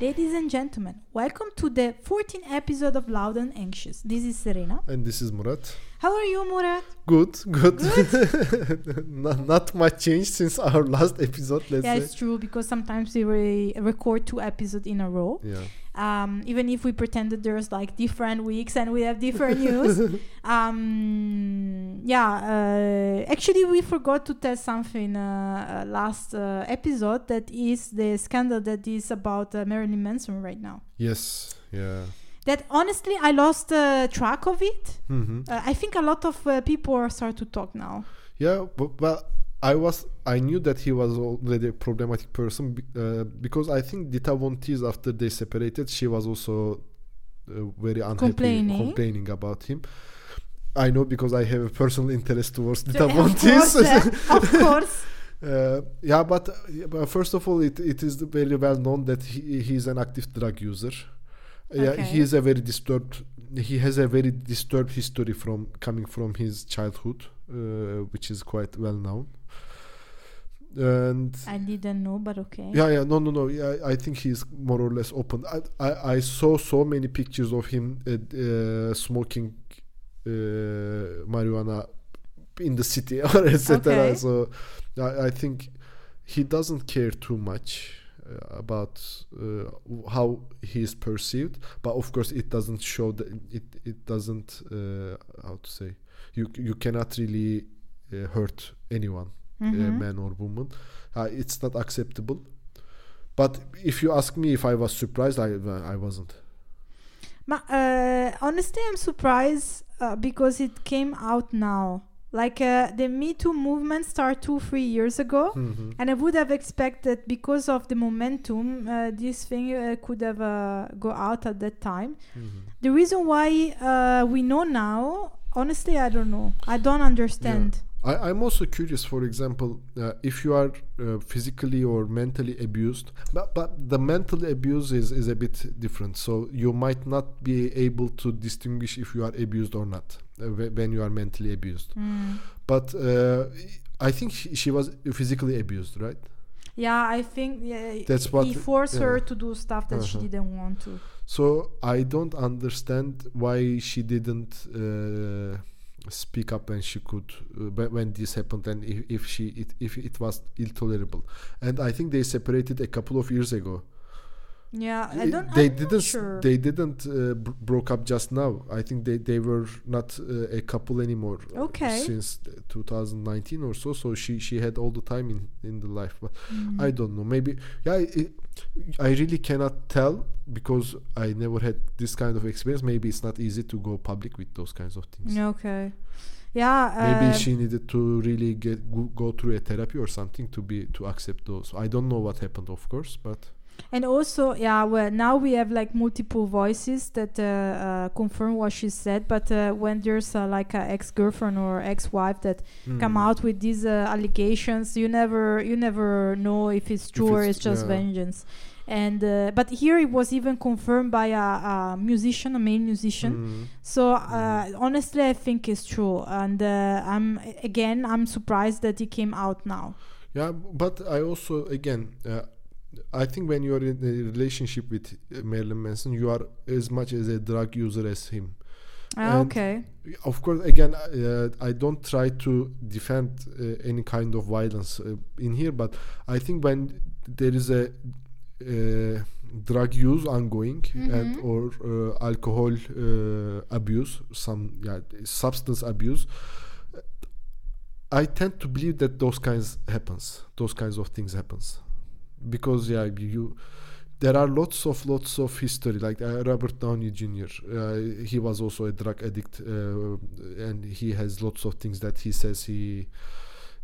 Ladies and gentlemen, welcome to the 14th episode of Loud and Anxious. This is Serena. And this is Murat. How are you, Murat? Good, good. not, not much change since our last episode, let's yeah, say. it's true because sometimes we re- record two episodes in a row. Yeah. Um, even if we pretend that there's like different weeks and we have different news. Um, yeah, uh, actually, we forgot to tell something uh, uh, last uh, episode that is the scandal that is about uh, Marilyn Manson right now. Yes, yeah. That honestly, I lost uh, track of it. hmm Uh, I think a lot of uh, people are start to talk now. Yeah, but, but I was I knew that he was already a problematic person uh, because I think Dita Von Teese after they separated, she was also uh, very unhappy Complaining. complaining about him. I know because I have a personal interest towards Dita of Von course, Teese. uh, of course. Uh, yeah, but, yeah, but first of all, it, it is very well known that he, he is an active drug user. Yeah, Okay. he is a very disturbed. He has a very disturbed history from coming from his childhood, uh, which is quite well known. And I didn't know, but okay. yeah, yeah, no, no, no. Yeah, I think he's more or less open. I, I, I saw so many pictures of him uh, uh, smoking uh, marijuana in the city or etc. Okay. So I, I think he doesn't care too much uh, about uh, how he is perceived. But of course, it doesn't show that it it doesn't uh, how to say you you cannot really uh, hurt anyone Mhm. man or woman. Uh, it's not acceptable. But if you ask me if I was surprised, I I wasn't. Ma- uh, honestly, I'm surprised uh, because it came out now. Like uh, the Me Too movement started two, three years ago, Mhm. and I would have expected because of the momentum, uh, this thing uh, could have uh, go out at that time. Mhm. The reason why uh, we know now, honestly, I don't know. I don't understand. I, I'm also curious, for example, uh, if you are uh, physically or mentally abused, but, but the mental abuse is, is a bit different. So you might not be able to distinguish if you are abused or not uh, when you are mentally abused. Mm. But uh, I think she, she was physically abused, right? Yeah, I think yeah, That's what- he forced her to do stuff that she Uh-huh. didn't want to. So I don't understand why she didn't uh, speak up when she could uh, when this happened and if, if she it, if it was intolerable. And I think they separated a couple of years ago. Yeah, I Uh, don't. they I'm didn't Sure. they didn't uh, br- broke up just now. I think they they were not uh, a couple anymore uh, Okay. since 2019 or so. So she she had all the time in in the life. But Mm. I don't know. Maybe yeah. I, I really cannot tell because I never had this kind of experience. Maybe it's not easy to go public with those kinds of things. Okay. Yeah. Maybe uh, she needed to really get go, go through a therapy or something to be to accept those. I don't know what happened, of course, but And also, yeah, well, now we have like multiple voices that uh, uh, confirm what she said. But uh, when there's uh, like an ex-girlfriend or ex-wife that come Mm. out with these uh, allegations, you never, you never know if it's true or it's- it's just yeah. vengeance. And uh, but here it was even confirmed by a, a musician, a male musician. Mm. So uh, honestly, I think it's true. And uh, I'm again, I'm surprised that it came out now. Yeah, but I also again, uh, I think when you are in a relationship with Marilyn Manson, you are as much as a drug user as him. Ah, okay. Of course, again, uh, I don't try to defend uh, any kind of violence uh, in here, but I think when there is a uh, drug use ongoing and Mhm. or uh, alcohol uh, abuse, some yeah, substance abuse, I tend to believe that those kinds happens, those kinds of things happens, because yeah, you there are lots of lots of history like uh, Robert Downey Jr. Uh, he was also a drug addict, uh, and he has lots of things that he says he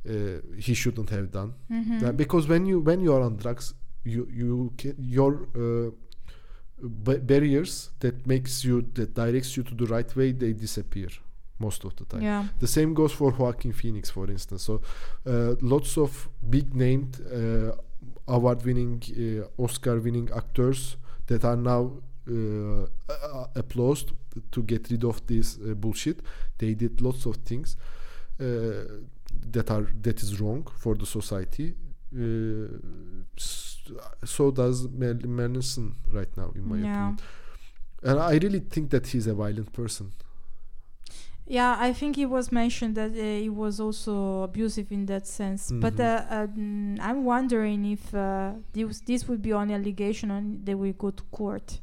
uh, he shouldn't have done. Mhm. Uh, because when you when you are on drugs, you you ca your uh, ba- barriers that makes you that directs you to the right way they disappear most of the time. Yeah. The same goes for Joaquin Phoenix, for instance. So, uh, lots of big named, uh, award winning, uh, Oscar winning actors that are now uh, applauded to get rid of this uh, bullshit. They did lots of things uh, that are that is wrong for the society. Uh, so does Marilyn Manson right now, in my Yeah. opinion. And I really think that he's a violent person. Yeah, I think it was mentioned that uh, he was also abusive in that sense. But Mhm. uh, um, I'm wondering if uh, this this would be only allegation and they will go to court.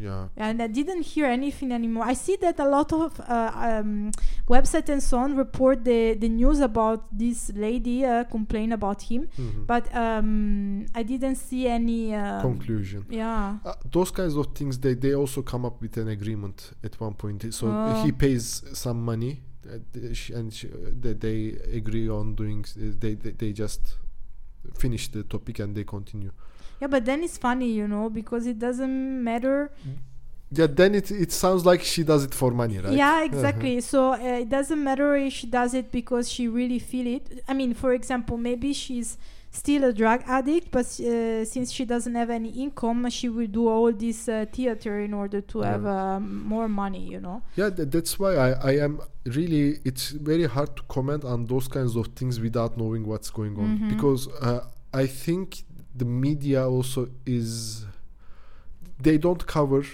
Yeah. And I didn't hear anything anymore. I see that a lot of uh, um, websites and so on report the, the news about this lady uh, complain about him, Mhm. but um, I didn't see any. Um, Conclusion. Yeah. Uh, those kinds of things, they, they also come up with an agreement at one point. So Oh. he pays some money, uh, sh- and sh- uh, they, they agree on doing. s- They, they they just finish the topic and they continue. Yeah, but then it's funny, you know, because it doesn't matter. Yeah, then it it sounds like she does it for money, right? Yeah, exactly. So uh, it doesn't matter if she does it because she really feel it. I mean, for example, maybe she's still a drug addict, but uh, since she doesn't have any income, she will do all this uh, theater in order to have Yeah. um, more money. You know. Yeah, tha- that's why I, I am really. It's very hard to comment on those kinds of things without knowing what's going on Mhm. because uh, I think the media also is. They don't cover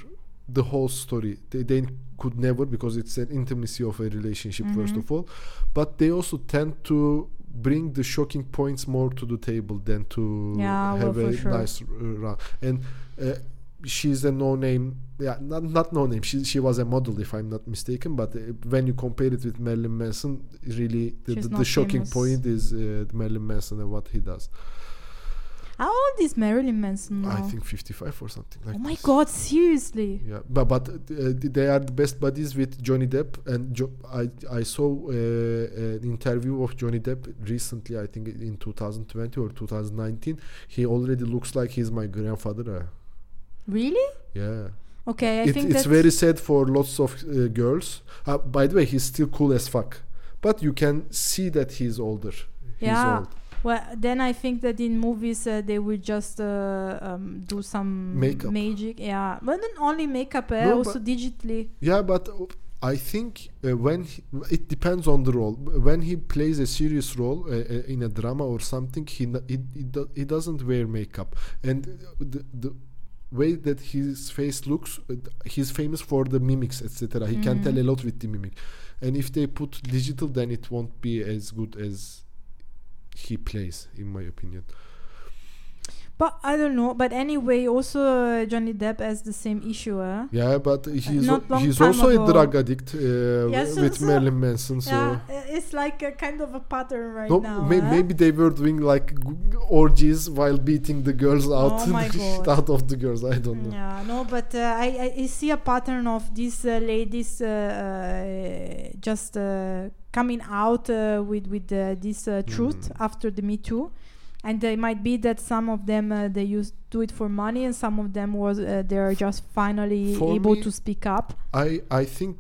the whole story. They, they could never because it's an intimacy of a relationship first Mhm. of all, but they also tend to bring the shocking points more to the table than to Yeah, have for a sure. nice uh, run. And uh, she's a no name yeah not not no name she she was a model if i'm not mistaken but uh, when you compare it with marilyn manson really the, the, the shocking famous. point is uh, marilyn manson and what he does How old is Marilyn Manson now? i think 55 or something like oh my this. God! Seriously? yeah but but uh, they are the best buddies with johnny depp and jo- i i saw uh, an interview of johnny depp recently i think in 2020 or 2019 he already looks like he's my grandfather uh, Really? yeah Okay, I it, think it's very sad for lots of uh, girls. Uh, by the way, he's still cool as fuck, but you can see that he's older. He's Yeah. old. Well, then I think that in movies uh, they will just uh, um, do some Makeup. magic. Yeah, but not only makeup, uh, No, also digitally. Yeah, but uh, I think uh, when he, it depends on the role. When he plays a serious role uh, uh, in a drama or something, he he, he, do, he doesn't wear makeup, and the the way that his face looks, uh, he's famous for the mimics, etc. He can Mhm. tell a lot with the mimic, and if they put digital, then it won't be as good as he plays, in my opinion. But I don't know. But anyway, also uh, Johnny Depp has the same issue. Huh? Yeah, but he's long he's also ago. a drug addict uh, Yeah, so- with so- Marilyn Manson. So. Yeah, uh, it's like a kind of a pattern right No, now. may- huh? maybe they were doing like g- orgies while beating the girls out, Oh out of the girls. I don't know. Yeah, no, but uh, I, I see a pattern of these uh, ladies uh, uh, just uh, coming out uh, with with uh, this uh, truth Mhm. after the Me Too, and it might be that some of them uh, they used do it for money, and some of them was uh, they're just finally For able to speak up. I I think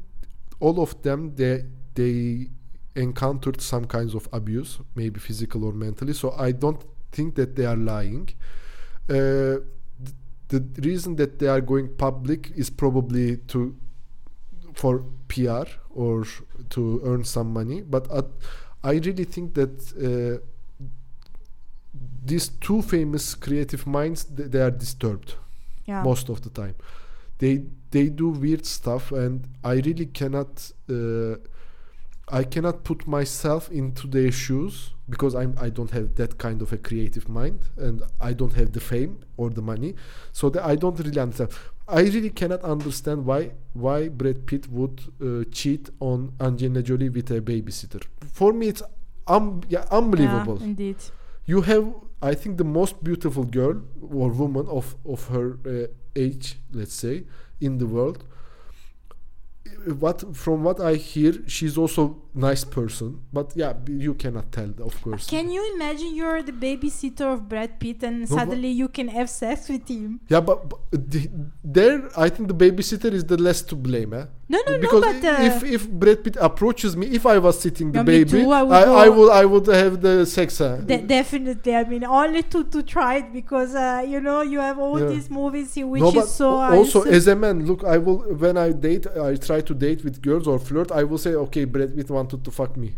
all of them they they encountered some kinds of abuse, maybe physical or mentally. So I don't think that they are lying. Uh, the reason that they are going public is probably to for PR or to earn some money. But uh, I really think that uh, these two famous creative minds they are disturbed Yeah, most of the time. They they do weird stuff, and I really cannot. Uh, I cannot put myself into their shoes because I'm I don't have that kind of a creative mind and I don't have the fame or the money, so that I don't really understand. I really cannot understand why why Brad Pitt would uh, cheat on Angelina Jolie with a babysitter. For me, it's um, yeah, unbelievable Yeah, indeed. You have i think the most beautiful girl or woman of of her uh, age let's say in the world what from what i hear she's also nice person but yeah you cannot tell of course Can you imagine you're the babysitter of Brad Pitt and but- suddenly you can have sex with him? yeah but, but the, there i think the babysitter is the less to blame eh? No, no, because no, but uh, if if brad pitt approaches me if i was sitting the baby too, I would I, I would i would have the sex uh, De- definitely, I mean, only to to try it because uh, you know you have all Yeah. these movies in which no, you saw. also as a man, look, I will when I date, I try to date with girls or flirt. I will say, okay, Brad Pitt wanted to fuck me.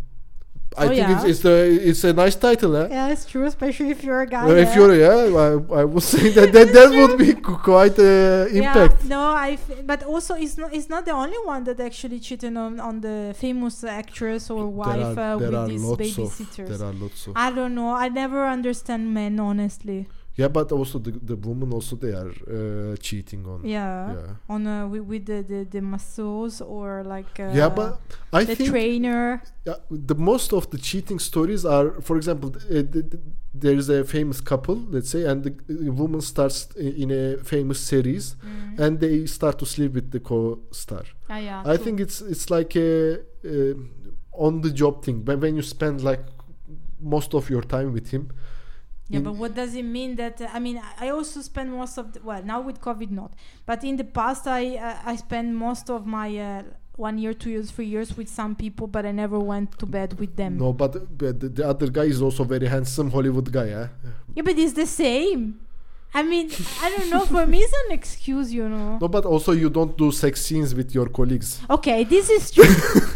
I Oh, think yeah. it's it's a it's a nice title, eh? Yeah, it's true, especially if you're a guy. Uh, if you're yeah, I, I would say that that, that would be qu- quite uh, impact. Yeah, no, I. F- but also, it's not. It's not the only one that actually cheated on on the famous actress or wife there are, uh, there with are these lots babysitters. of there are lots of I don't know. I never understand men, honestly. Yeah, but also the the women also they are uh, cheating on Yeah. yeah On uh, with, with the the the masseuse or like uh, yeah, but I the think trainer. the most of the cheating stories are, for example, uh, th- th- there is a famous couple, let's say, and the woman starts in a famous series, Mm. and they start to sleep with the co-star. Ah, yeah, I think it's it's like a, uh on the job thing. When when you spend like most of your time with him, Yeah, but what does it mean that uh, I mean I- also spend most of the, well now with COVID not, but in the past I uh, I spent most of my uh, one year, two years, three years with some people, but I never went to bed with them. no, but, but the, the other guy is also very handsome Hollywood guy. Eh? Yeah, but it's the same. I mean, I don't know. For me, it's an excuse, you know. No, but also you don't do sex scenes with your colleagues. Okay, this is true.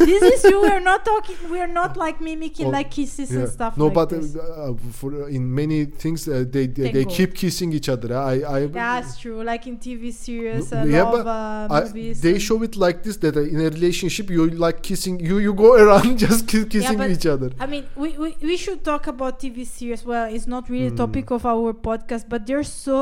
this is true. We're not talking. We're not like mimicking Oh, like kisses Yeah. and stuff. No, like but uh, uh, for in many things uh, they they, they keep kissing each other. I I yeah, it's true. Like in TV series, No, uh, yeah, love but uh, I, movies. they show it like this that uh, in a relationship you like kissing you you go around just ki- kissing but- each other. I mean, we, we, we should talk about TV series. Well, it's not really a topic of our podcast, but they're so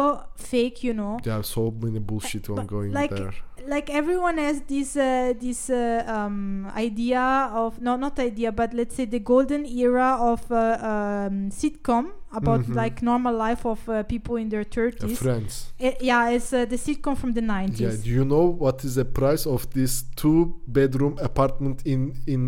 fake, you know. There are so many bullshit But ongoing like- there. Like everyone has this uh, this uh, um, idea of no, not idea, but let's say the golden era of uh, um, sitcom about Mhm. like normal life of uh, people in their Uh, thirties. friends. yeah, it's uh, the sitcom from the nineties. Yeah, do you know what is the price of this two bedroom apartment in in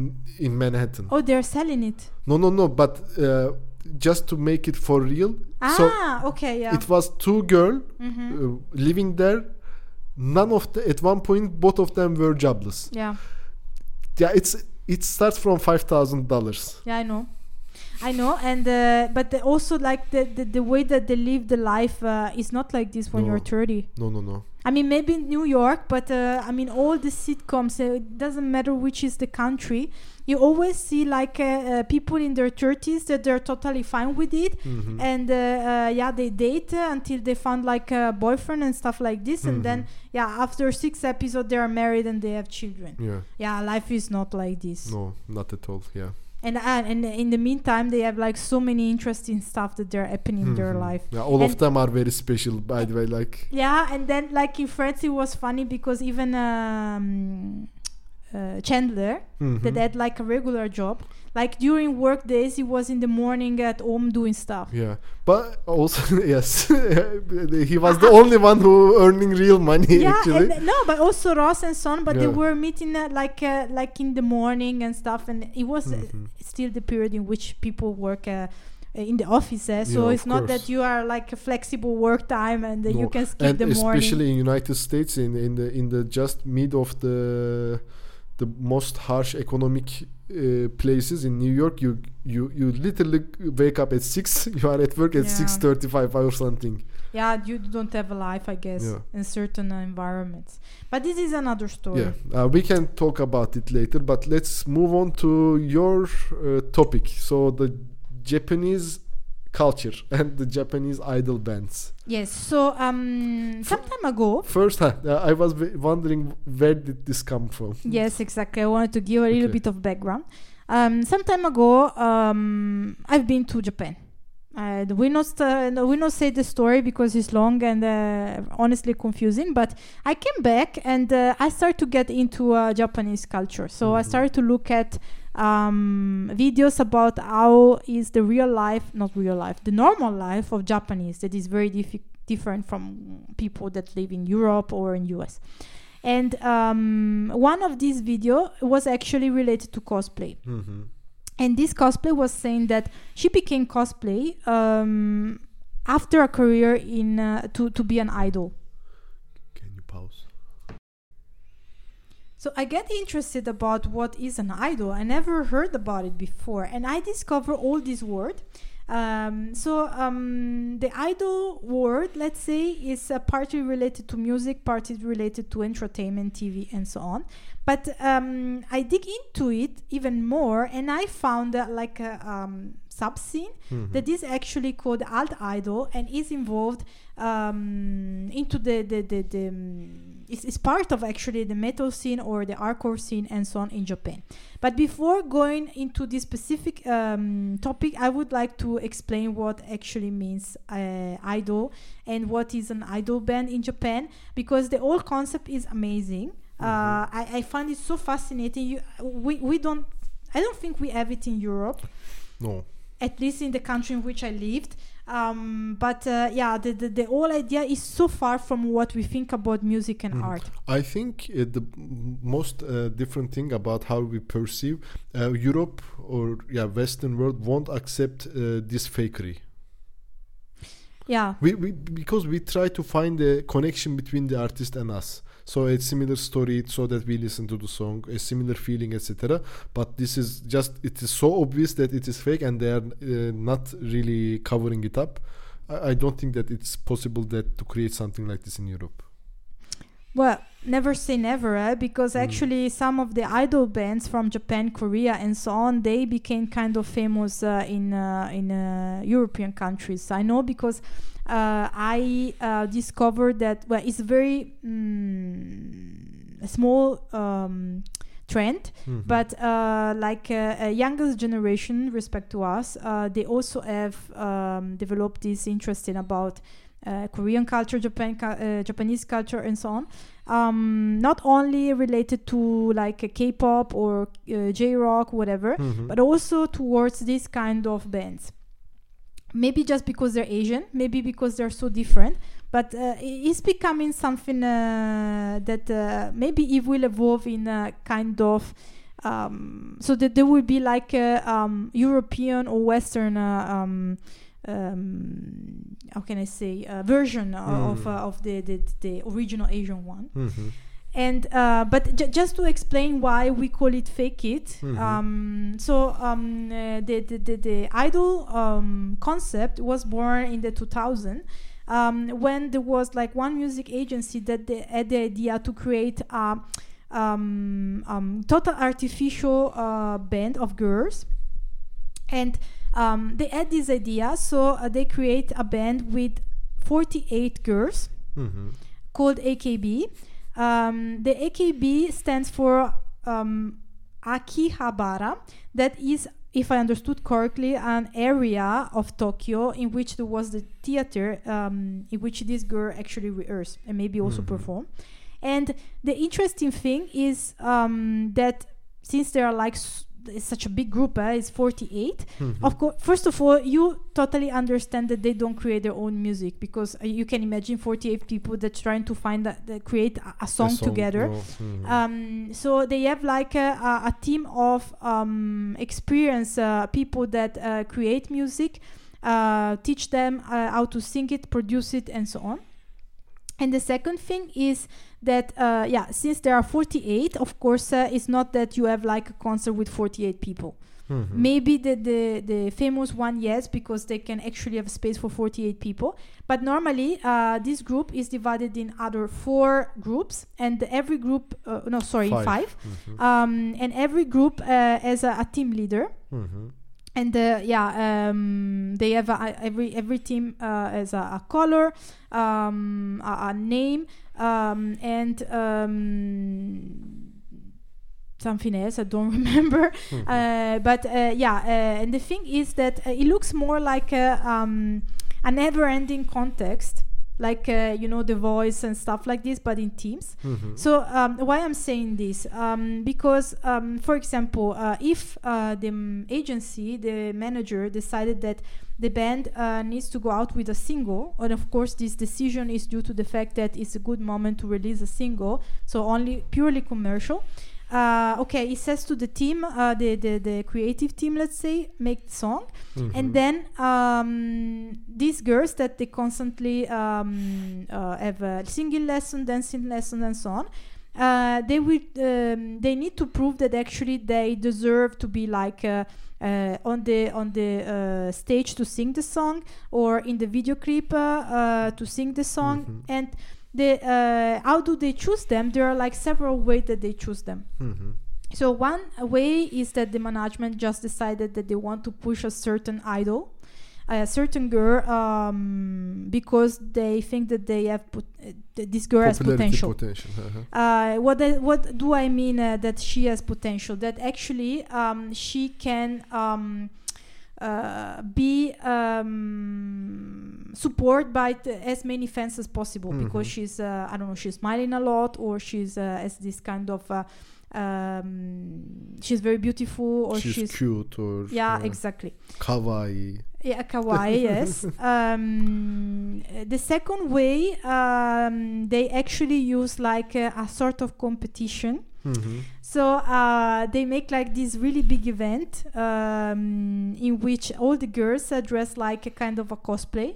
in Manhattan? oh, they're selling it. No, no, no. But uh, just to make it for real, so Ah, okay, yeah. it was two girl hmm uh, living there. None of the at one point both of them were jobless. Yeah. Yeah, it's it starts from five thousand dollars. Yeah, I know. I know, and uh, but also like the, the the way that they live the life uh, is not like this when No. you're 30. No, no, no. I mean, maybe New York, but uh, I mean, all the sitcoms. Uh, it doesn't matter which is the country. You always see like uh, uh, people in their 30s that they're totally fine with it, Mhm. and uh, yeah, they date until they found like a boyfriend and stuff like this, and then Mhm. yeah, after six episodes, they are married and they have children. Yeah. Yeah, life is not like this. No, not at all. Yeah. And uh, and in the meantime, they have like so many interesting stuff that they're happening in their Mhm. life. Yeah, all of them are very special, by the way. Like, Yeah, and then like in Friends, it was funny because even um, uh, Chandler that mhm. had like a regular job, like during work days, he was in the morning at home doing stuff. yeah, but also yes, he was the only one who earning real money Yeah, actually. and no, but also Ross and Son, but they were meeting uh, like uh, like in the morning and stuff, and it was uh, Mhm. still the period in which people work. Uh, in the offices, so Yeah, it's not that you are like a flexible work time and uh, you can skip and the morning. especially in United States, in in the in the just mid of the the most harsh economic uh, places in New York, you you you literally wake up at six. You are at work at Yeah. six thirty-five or something. yeah you don't have a life i guess Yeah. in certain environments but this is another story Yeah, uh, we can talk about it later, but let's move on to your uh, topic. So the Japanese culture and the Japanese idol bands. yes so um some time ago First, uh, I was wondering where did this come from? yes exactly i wanted to give a little Okay. bit of background um some time ago um i've been to japan uh, we not uh, we not say the story because it's long and uh, honestly confusing. But I came back and uh, I started to get into uh, Japanese culture. So I Mhm. started to look at um, videos about how is the real life, not real life, the normal life of Japanese that is very different from people that live in Europe or in US. And um, one of these video was actually related to cosplay Mhm. and this cosplay was saying that she became cosplay um, after a career in uh, to to be an idol. Can you pause? So I get interested about what is an idol. I never heard about it before, and I discover all this word. Um, so um, the idol word, let's say, is uh, partly related to music, partly related to entertainment, TV, and so on. But um, I dig into it even more, and I found uh, like a um, sub scene Mhm. that is actually called alt idol and is involved um, into the the the, the um, is, is part of actually the metal scene or the hardcore scene and so on in Japan. But before going into this specific um, topic, I would like to explain what actually means uh, idol and what is an idol band in Japan because the whole concept is amazing. Uh, I, I find it so fascinating. You, we, we don't, I don't think we have it in Europe No. At least in the country in which I lived. Um, but uh, yeah, the, the, the whole idea is so far from what we think about music and Mhm. art. I think uh, the most uh, different thing about how we perceive uh, Europe or yeah Western world won't accept uh, this fakery. Yeah, We, we because we try to find a connection between the artist and us. So a similar story, so that we listen to the song, a similar feeling, etc. But this is just it is so obvious that it is fake, and they are uh, not really covering it up. I, I don't think that it's possible that to create something like this in Europe. well, never say never, eh? because Mm. actually some of the idol bands from Japan, Korea, and so on, they became kind of famous uh, in uh, in uh, European countries. I know because I uh, discovered that well, it's very mm, small um, trend. Mhm. but uh, like uh, a youngest generation respect to us uh, they also have um, developed this interest in about uh, korean culture japan cu- uh, japanese culture and so on um, not only related to like k-pop or uh, j-rock whatever Mhm. but also towards this kind of bands maybe just because they're asian maybe because they're so different but uh, it's becoming something uh, that uh, maybe it will evolve in a kind of um, so that there will be like a um, European or Western uh, um, um, how can I say uh, version of Mm. uh, of the, the the original Asian one Mhm. And uh, but j- just to explain why we call it fake it Mhm. um, so um, uh, the, the, the, the idol um, concept was born in the 2000 um, when there was like one music agency that they had the idea to create a um, um, total artificial uh, band of girls and um, they had this idea so uh, they create a band with 48 girls Mhm. called AKB. Um, the AKB stands for um, Akihabara, that is, if I understood correctly, an area of Tokyo in which there was the theater um, in which this girl actually rehearsed and maybe also Mhm. perform. And the interesting thing is um, that since there are like it's such a big group, uh, it's 48. Mhm. Of course, first of all, you totally understand that they don't create their own music because uh, you can imagine 48 people that trying to find that, that create a, a A song, together. no. Mhm. Um, so they have like a, a, a team of um, experienced uh, people that uh, create music, uh, teach them uh, how to sing it, produce it, and so on. And the second thing is that, uh, yeah, since there are 48, of course, uh, it's not that you have like a concert with 48 people. Mhm. Maybe the, the, the famous one, yes, because they can actually have space for 48 people. But normally, uh, this group is divided in other four groups, and every group, uh, no, sorry, Five. five. Mhm. Um, and every group uh, has a, a team leader. Mhm. And uh, yeah, um, they have a, every every team uh, has a, a color, um, a, a name, um, and um, something else. I don't remember. Mhm. Uh, but uh, yeah, uh, and the thing is that uh, it looks more like a, um, a never-ending context, like uh, you know the voice and stuff like this, but in teams. Mhm. So um, why I'm saying this? Um, because, um, for example, uh, if uh, the um, agency, the manager, decided that the band uh, needs to go out with a single, and of course this decision is due to the fact that it's a good moment to release a single, so only purely commercial. Uh, okay, it says to the team, uh, the, the the creative team, let's say, make the song, Mhm. and then um, these girls that they constantly um, uh, have a singing lesson, dancing lesson, and so on. uh, they will um, they need to prove that actually they deserve to be like uh, uh, on the on the uh, stage to sing the song or in the video clip to sing the song Mhm. and uh, how do they choose them there are like several ways that they choose them Mhm. so one way is that the management just decided that they want to push a certain idol, a certain girl, um, because they think that they have put, uh, th- this girl has potential. potential. uh-huh. Uh, what I- what do I mean uh, that she has potential? That actually um, she can um, uh, be um, support by th- as many fans as possible because Mhm. she's uh, I don't know she's smiling a lot or she's uh, has this kind of uh, um, she's very beautiful or she's, she's, cute or yeah uh, exactly kawaii. yeah, kawaii, yes. Um, the second way, um, they actually use like a, a sort of competition. Mhm. So uh, they make like this really big event um, in which all the girls are dressed like a kind of a cosplay.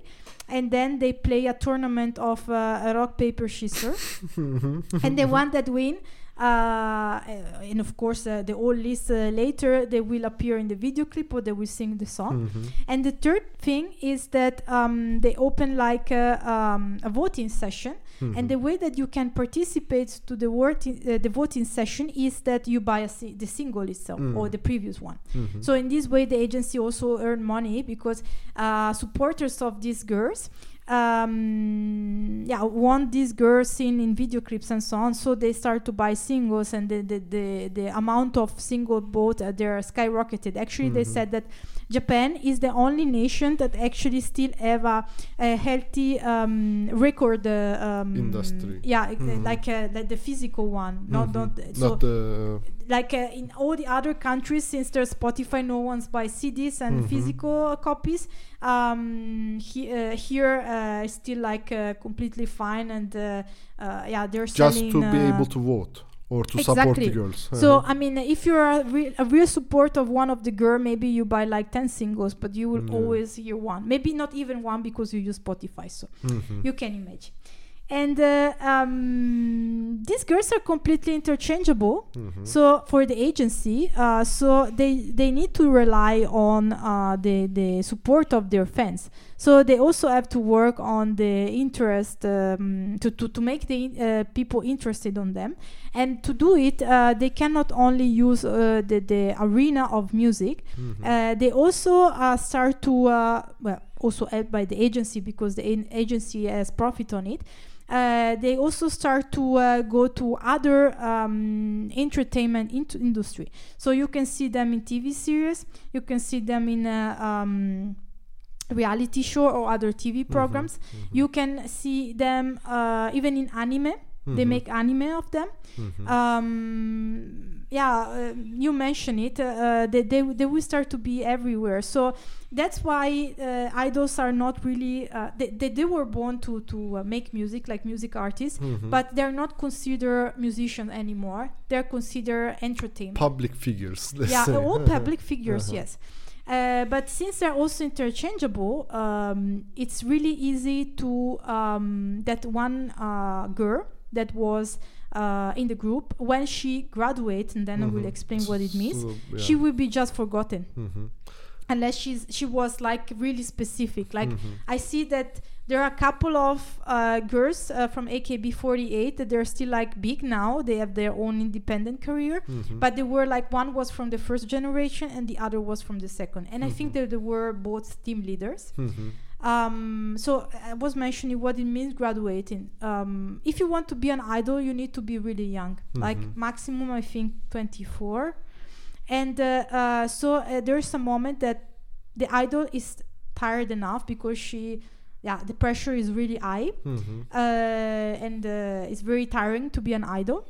And then they play a tournament of uh, a rock, paper, scissors. Mhm. and the one that win uh, and of course uh, the whole list uh, later they will appear in the video clip or they will sing the song Mhm. and the third thing is that um, they open like a, um, a voting session, Mhm. and the way that you can participate to the voting uh, the voting session is that you buy a si- the single itself or Mm. the previous one. Mhm. So in this way, the agency also earn money because uh, supporters of these girls. Um, yeah, want these girls seen in video clips and so on. So they start to buy singles, and the the, the, the amount of single bought uh, they're skyrocketed. Actually, they Mhm. said that Japan is the only nation that actually still have a, a healthy um, record uh, um, Industry. Yeah, Mhm. like uh, like the physical one, not Mhm. not so not the like uh, in all the other countries since there's spotify no one's buy cds and Mhm. physical copies um he, uh, here uh, still like uh, completely fine and uh, uh, yeah they're just selling to be able to vote or to support the girls. so Uh-huh. I mean, if you're a, re- a real support of one of the girl, maybe you buy like ten singles, but you will Yeah. always hear one. Maybe not even one because you use Spotify. So Mhm. you can imagine. And uh, um, these girls are completely interchangeable. Mhm. So for the agency, uh, so they they need to rely on uh, the the support of their fans. So they also have to work on the interest um, to, to to make the uh, people interested on them, and to do it, uh, they cannot only use uh, the the arena of music. Mhm. Uh, they also uh, start to uh, well also helped by the agency because the agency has profit on it. Uh, they also start to uh, go to other um, entertainment industry. So you can see them in TV series, you can see them in a um, reality show or other TV programs. Mhm. You can see them uh, even in anime. They Mhm. make anime of them Mhm. um yeah uh, you mentioned it uh, they, they they will start to be everywhere so that's why uh, idols are not really uh, they, they, they were born to to uh, make music like music artists Mhm. but they're not considered musicians anymore they're considered entertainment public figures. Let's yeah say. all public figures Uh-huh. yes uh, but since they're also interchangeable um, it's really easy to um, that one uh, girl that was uh, in the group when she graduates and then i will Mhm. explain what it means So, she will be just forgotten Mhm. unless she's she was like really specific like Mhm. I see that there are a couple of uh, girls uh, from AKB48 that they're still like big now. They have their own independent career, Mhm. but they were like one was from the first generation and the other was from the second. And I think Mhm. that they were both team leaders. Mhm. Um, so I was mentioning what it means graduating. Um, if you want to be an idol, you need to be really young, like Mhm. maximum I think 24. And uh, uh, so uh, there's a moment that the idol is tired enough because she, yeah, the pressure is really high Mhm. uh, and uh, it's very tiring to be an idol.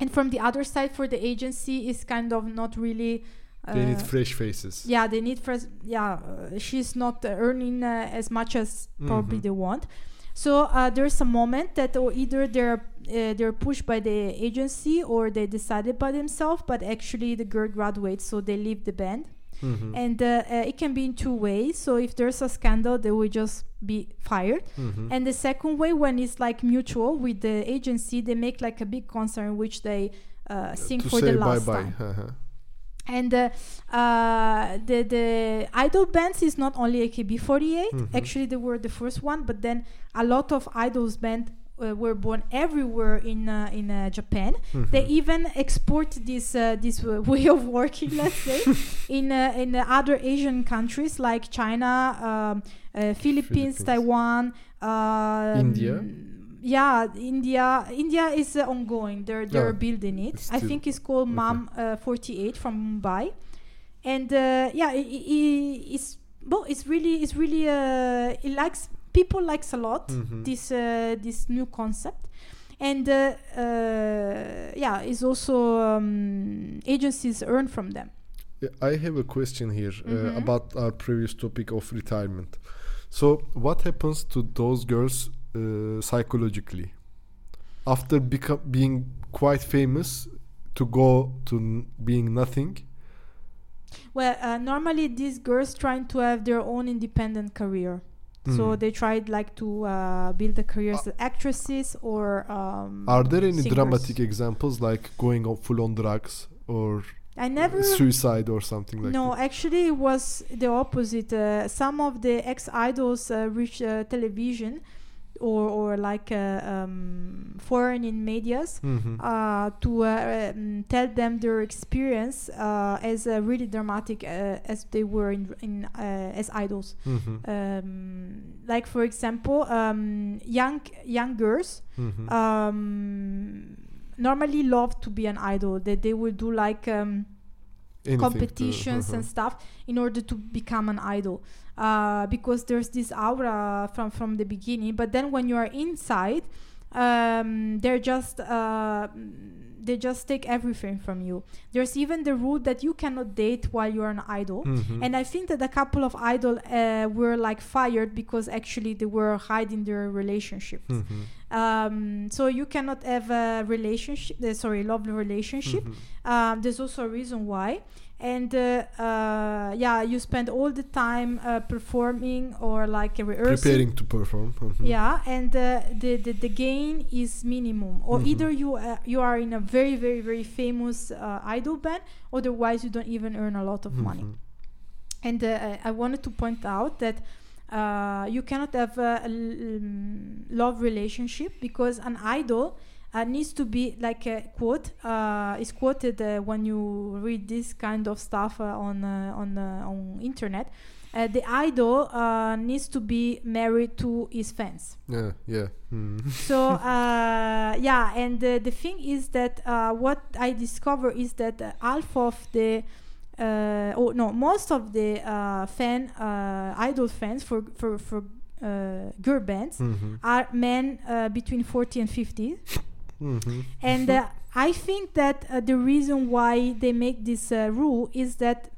And from the other side, for the agency, is kind of not really. Uh, They need fresh faces. yeah, they need fresh. Yeah, uh, she's not uh, earning uh, as much as probably Mhm. they want. So uh, there's a moment that either they're uh, they're pushed by the agency or they decided by themselves, but actually the girl graduates, so they leave the band. Mhm. and uh, uh, it can be in two ways. So if there's a scandal, they will just be fired. Mhm. And the second way, when it's like mutual with the agency, they make like a big concert in which they uh, sing for the bye last bye. time. Uh-huh. And uh, uh, the the idol bands is not only AKB48. Mhm. Actually, they were the first one, but then a lot of idols band uh, were born everywhere in uh, in uh, Japan. They Mhm. even export this uh, this way of working, let's say, in uh, in other Asian countries like China, um, uh, Philippines, Philippines. Taiwan, India? Yeah, India. India is uh, ongoing. They're they're Yeah, building it. I think it's called okay. MUM uh, 48 from Mumbai, and uh, yeah, it, it, it- it's well, it's really it's really uh, it likes people likes a lot Mhm. this uh, this new concept and uh, uh, yeah it's also um, agencies earn from them I have a question here uh, Mhm. about our previous topic of retirement. So, what happens to those girls uh, psychologically after become being quite famous to go to n- being nothing? well uh, normally these girls trying to have their own independent career so Mm. they tried like to uh, build a career as actresses or um, Are there any singers. dramatic examples like going on full on drugs or i never suicide or something like no, that? No, actually, it was the opposite. Uh, some of the ex idols uh, reach uh, television or, or like uh, um, foreign in medias Mhm. uh, to uh, um, tell them their experience uh, as uh, really dramatic uh, as they were in, in uh, as idols. Mhm. Um, like for example, um, young young girls Mhm. um, normally love to be an idol. That they will do like. Um, competitions uh-huh. and stuff in order to become an idol uh, because there's this aura from from the beginning but then when you are inside um, they're just uh, they just take everything from you there's even the rule that you cannot date while you're an idol Mhm. and I think that a couple of idol uh, were like fired because actually they were hiding their relationships. Mhm. Um, so you cannot have a relationship, uh, sorry, love relationship. Mhm. Um, there's also a reason why. And uh, uh, yeah, you spend all the time uh, performing or like rehearsing. Preparing to perform. Mhm. Yeah, and uh, the, the the gain is minimum, or Mhm. either you uh, you are in a very very very famous uh, idol band, otherwise you don't even earn a lot of money. Mhm. And uh, I- wanted to point out that uh, you cannot have a, love relationship because an idol uh, needs to be like a quote uh, is quoted uh, when you read this kind of stuff uh, on uh, on uh, on internet. Uh, the idol uh, needs to be married to his fans. Yeah, yeah. Mhm. So uh, yeah, and uh, the thing is that uh, what I discover is that uh, half of the uh, oh no, most of the uh, fan uh, idol fans for for for uh, girl bands Mhm. are men uh, between 40 and 50 Mhm. and uh, I think that uh, the reason why they make this uh, rule is that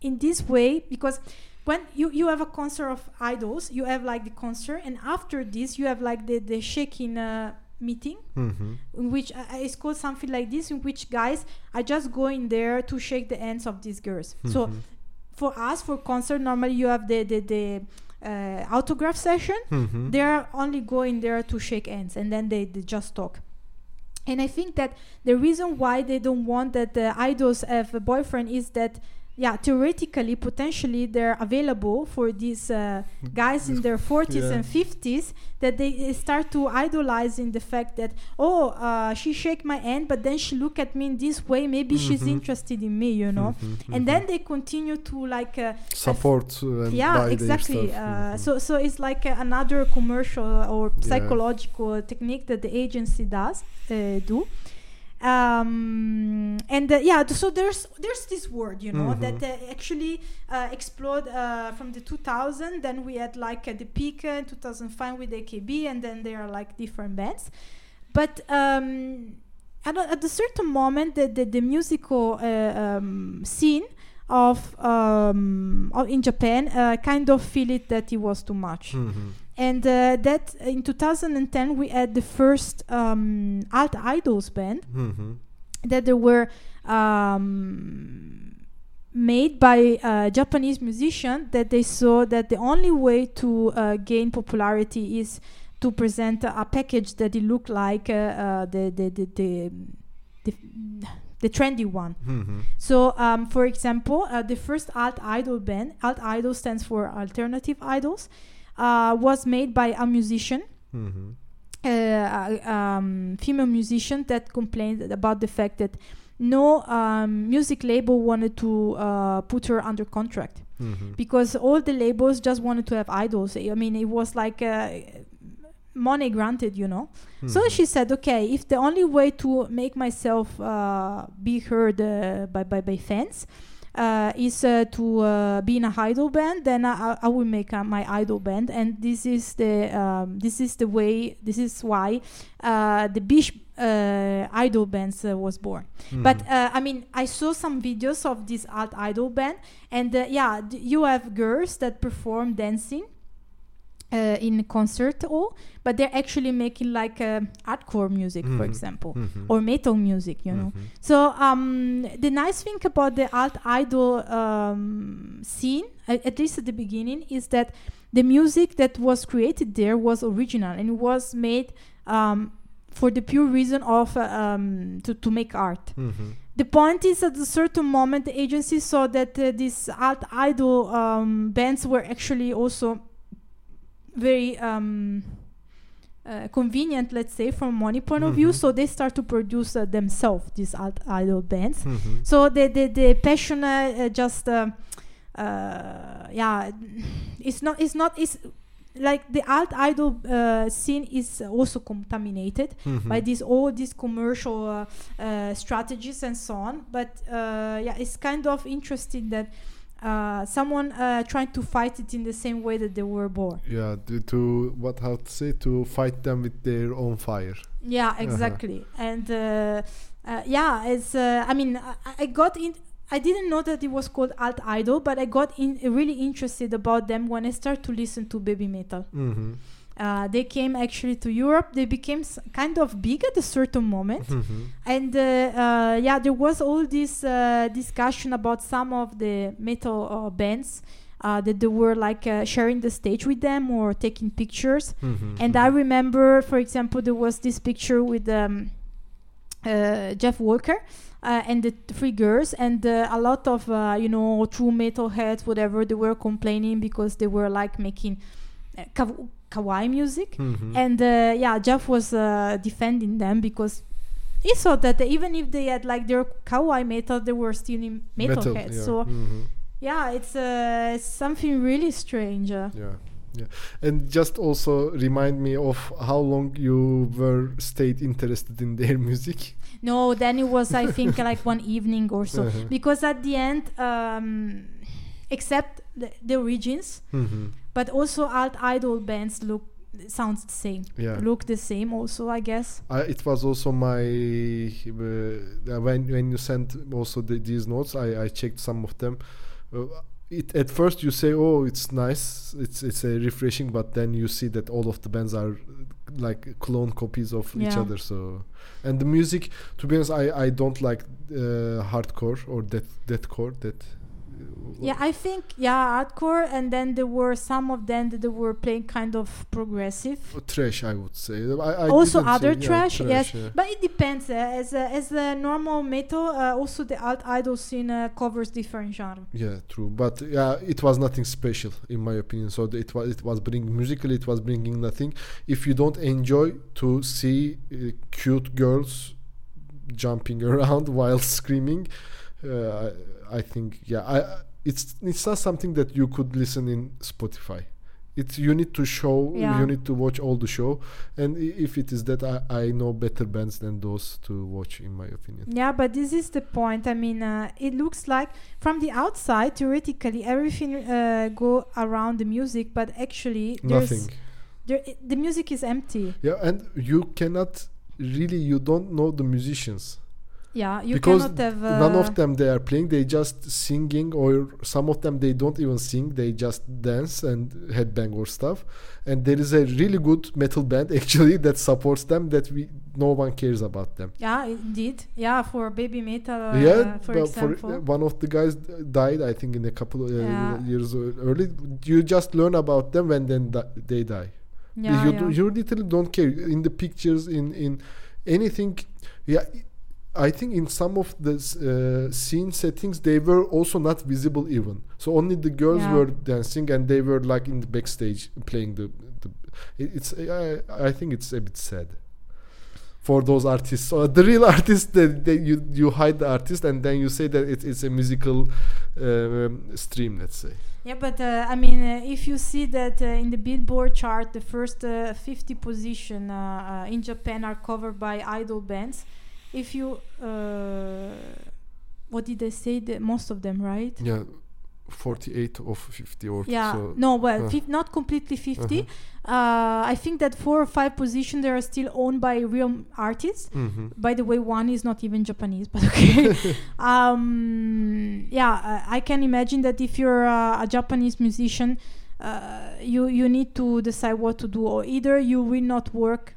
in this way because when you, you have a concert of idols you have like the concert and after this you have like the, the shaking uh, meeting Mhm. in which uh, it's called something like this in which guys are just going there to shake the hands of these girls so Mhm. for us for concert normally you have the the, the uh, autograph session Mhm. they're only going there to shake hands and then they, they just talk and i think that the reason why they don't want that the idols have a boyfriend is that yeah theoretically potentially they're available for these uh, guys in their 40s Yeah. and 50s that they start to idolize in the fact that oh uh, she shake my hand but then she look at me in this way maybe she's Mhm. interested in me you know Mhm. and Mhm. then they continue to like uh, support uh, and yeah exactly uh, Mhm. so so it's like uh, another commercial or Yeah. psychological technique that the agency does uh, do um, and uh, yeah so there's there's this word you know Mhm. that uh, actually uh, explode uh, from the 2000 then we had like uh, the peak uh, in 2005 with AKB and then there are like different bands but um, at, a, at a certain moment the, the, the musical uh, um, scene of, um, of in Japan uh, kind of feel it that it was too much Mhm. And uh, that in 2010 we had the first um, alt idols band Mhm. that they were um, made by uh, Japanese musician that they saw that the only way to uh, gain popularity is to present a package that it looked like uh, uh, the, the, the, the, the, the trendy one. Mhm. So, um, for example, uh, the first alt idol band, alt idol stands for alternative idols, uh, was made by a musician, Mhm. uh, a um, female musician that complained about the fact that no um, music label wanted to uh, put her under contract Mhm. because all the labels just wanted to have idols. I mean, it was like uh, money granted, you know. So Mhm. she said, okay, if the only way to make myself uh, be heard uh, by, by, by fans uh, is uh, to uh, be in a idol band, then I, I- will make uh, my idol band, and this is the um, this is the way this is why uh, the Bish uh, idol bands was born. But Mhm. uh, I mean, I saw some videos of this alt idol band, and yeah, d- you have girls that perform dancing uh, in concert hall, but they're actually making like uh, hardcore music, for Mhm. example, Mhm. or metal music, you know. Mhm. So um, the nice thing about the alt idol um, scene, at, at least at the beginning, is that the music that was created there was original and it was made um, for the pure reason of uh, um, to to make art. Mhm. The point is, at a certain moment, the agency saw that uh, these alt idol um, bands were actually also very um, uh, convenient, let's say, from money point of view. Mhm. So they start to produce uh, themselves these alt idol bands. Mhm. So the the the passion uh, just uh, uh, yeah, it's not it's not it's like the alt idol uh, scene is also contaminated Mhm. by these all these commercial uh, uh, strategies and so on. But uh, yeah, it's kind of interesting that uh, someone uh, trying to fight it in the same way that they were born. Yeah, to, to what how to say to fight them with their own fire. Yeah, exactly. And uh, uh, yeah, it's. Uh, I mean, I, I got in. I didn't know that it was called alt idol, but I got in really interested about them when I started to listen to Babymetal. Mhm. Uh, they came actually to Europe. They became s- kind of big at a certain moment. Mhm. and uh, uh, yeah there was all this uh, discussion about some of the metal uh, bands uh, that they were like uh, sharing the stage with them or taking pictures Mhm. and i remember for example there was this picture with um, uh, jeff walker uh, and the three girls and uh, a lot of uh, you know true metal heads whatever they were complaining because they were like making uh, kawaii music Mhm. and uh, yeah jeff was uh, defending them because he thought that even if they had like their kawaii metal they were still in metalheads yeah. so Mhm. yeah it's, uh, it's something really strange uh, Yeah, yeah, and just also remind me of how long you were stayed interested in their music. no then it was i think like one evening or so Uh-huh. because at the end um, except the, the origins Mhm. But also alt idol bands look sounds the same Yeah, look the same also i guess I, it was also my uh, when when you sent also the, these notes, I I checked some of them. Uh, it, at first you say, oh, it's nice, it's it's a refreshing, but then you see that all of the bands are uh, like clone copies of each other. So, and the music, to be honest, I I don't like uh, hardcore or death deathcore. That Yeah, I think yeah, hardcore, and then there were some of them that they were playing kind of progressive. trash, I would say. I, I also didn't say- other yeah, trash, yes, yeah. but it depends. Uh, as a, as a normal metal, uh, also the alt idol scene uh, covers different genre. Yeah, true. But yeah, it was nothing special in my opinion. So it was it was bringing musically, it was bringing nothing. If you don't enjoy to see uh, cute girls jumping around while screaming, uh, I, I think yeah, I it's it's not something that you could listen in Spotify. It's you need to show, Yeah. you need to watch all the show, and i- if it is that, I, I know better bands than those to watch, in my opinion. Yeah, but this is the point. I mean, uh, it looks like from the outside, theoretically, everything uh, go around the music, but actually, there's Nothing. there, i- the music is empty. Yeah, and you cannot really you don't know the musicians. Yeah, you because cannot have. Uh, none of them they are playing they just singing or some of them they don't even sing they just dance and headbang or stuff and there is a really good metal band actually that supports them that we no one cares about them Yeah, indeed. Yeah, for Babymetal. Uh, yeah for well, example. uh, one of the guys died i think in a couple of uh, Yeah. years early you just learn about them when then di- they die yeah, you, yeah. do, you literally don't care in the pictures in in anything yeah i think in some of the uh, scene settings they were also not visible even so only the girls Yeah. were dancing and they were like in the backstage playing the, the it's I, I think it's a bit sad for those artists so the real artists that, you you hide the artist and then you say that it, it's a musical um, stream let's say Yeah, but uh, I mean, uh, if you see that uh, in the Billboard chart, the first uh, 50 position uh, uh, in Japan are covered by idol bands. If you, uh, what did they say? The, most of them, right? yeah 48 of 50 or Yeah. so no, well, uh. not completely 50. Uh-huh. Uh, I think that four or five positions they are still owned by real artists. Mhm. By the way, one is not even Japanese, but okay. um, yeah, uh, I can imagine that if you're uh, a Japanese musician, uh, you you need to decide what to do, or either you will not work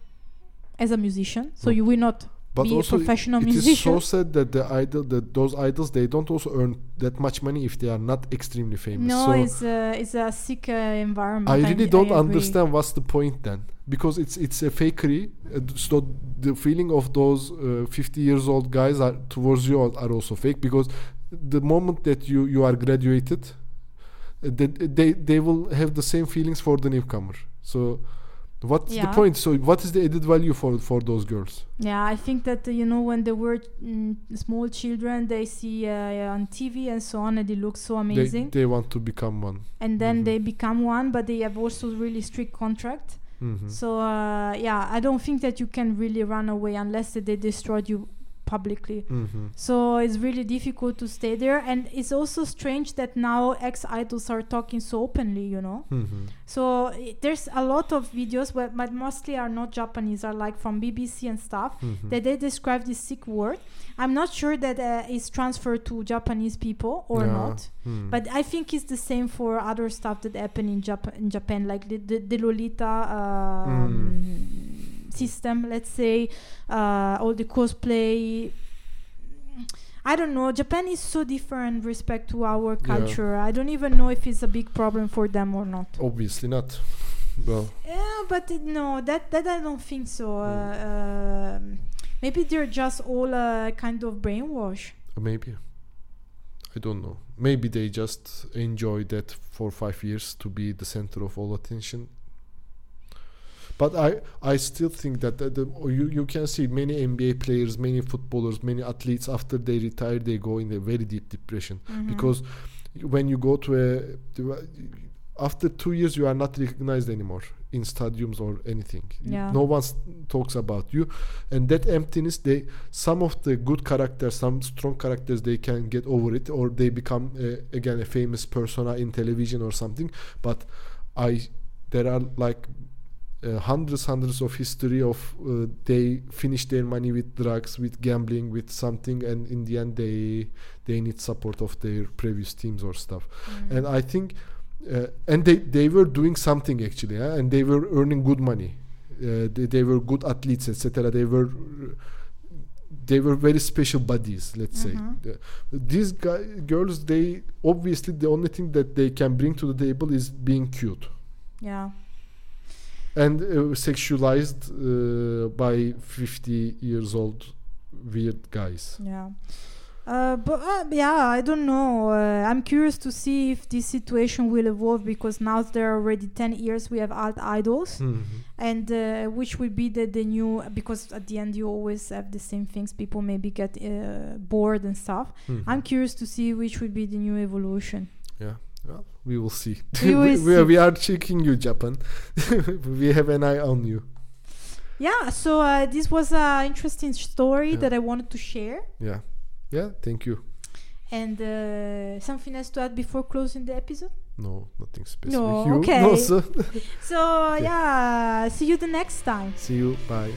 as a musician, so Mm. you will not but be a also professional it is musician. so sad that the idol that those idols they don't also earn that much money if they are not extremely famous no, so it's a it's a sick uh, environment. i really don't agree. understand what's the point then because it's it's a fakery uh, so the feeling of those uh, 50 years old guys are towards you are, also fake because the moment that you you are graduated uh, that they they will have the same feelings for the newcomer so what's the point so what is the added value for for those girls Yeah, I think that uh, you know when they were mm, small children, they see uh, on TV and so on, and they look so amazing, they want to become one and then Mhm. they become one, but they have also really strict contract. Mhm. So uh, yeah, I don't think that you can really run away unless they destroyed you publicly. Mhm. So it's really difficult to stay there, and it's also strange that now ex idols are talking so openly. You know, Mhm. so i- there's a lot of videos, but, but mostly are not Japanese, are like from BBC and stuff Mhm. that they describe this sick word. I'm not sure that uh, it's transferred to Japanese people or Yeah. not. Hmm. But I think it's the same for other stuff that happen in Japan. In Japan, like the the, the Lolita um, system, let's say, uh, all the cosplay. I don't know. Japan is so different respect to our Yeah. culture. I don't even know if it's a big problem for them or not. obviously not well Yeah, but no, that that I don't think so. Mm. Uh, um, maybe they're just all uh, kind of brainwashed. maybe i don't know maybe they just enjoy that for five years to be the center of all attention but i i still think that the, the, you, you can see many nba players many footballers many athletes after they retire they go in a very deep depression Mhm. because when you go to a after two years you are not recognized anymore in stadiums or anything Yeah. no one talks about you and that emptiness they some of the good characters some strong characters they can get over it or they become uh, again a famous persona in television or something but i there are like uh, hundreds hundreds of history of uh, they finish their money with drugs with gambling with something and in the end they they need support of their previous teams or stuff Mm. and i think uh, and they they were doing something actually eh, and they were earning good money uh, they, they were good athletes etc they were they were very special bodies let's say Mhm. The- these guy, girls they obviously the only thing that they can bring to the table is being cute yeah. And uh, sexualized uh, by 50 years old weird guys Yeah. Uh, but uh, yeah, I don't know. Uh, I'm curious to see if this situation will evolve because now there are already 10 years we have alt idols, Mhm. and uh, which will be the, the new because at the end you always have the same things. People maybe get uh, bored and stuff. Mhm. I'm curious to see which will be the new evolution. yeah well, we will see We will we, see. we are checking you japan we have an eye on you Yeah, so uh, this was an interesting story Yeah. that I wanted to share. yeah yeah thank you And uh, something else to add before closing the episode? no nothing specific No, you okay. also So, yeah, see you the next time. see you bye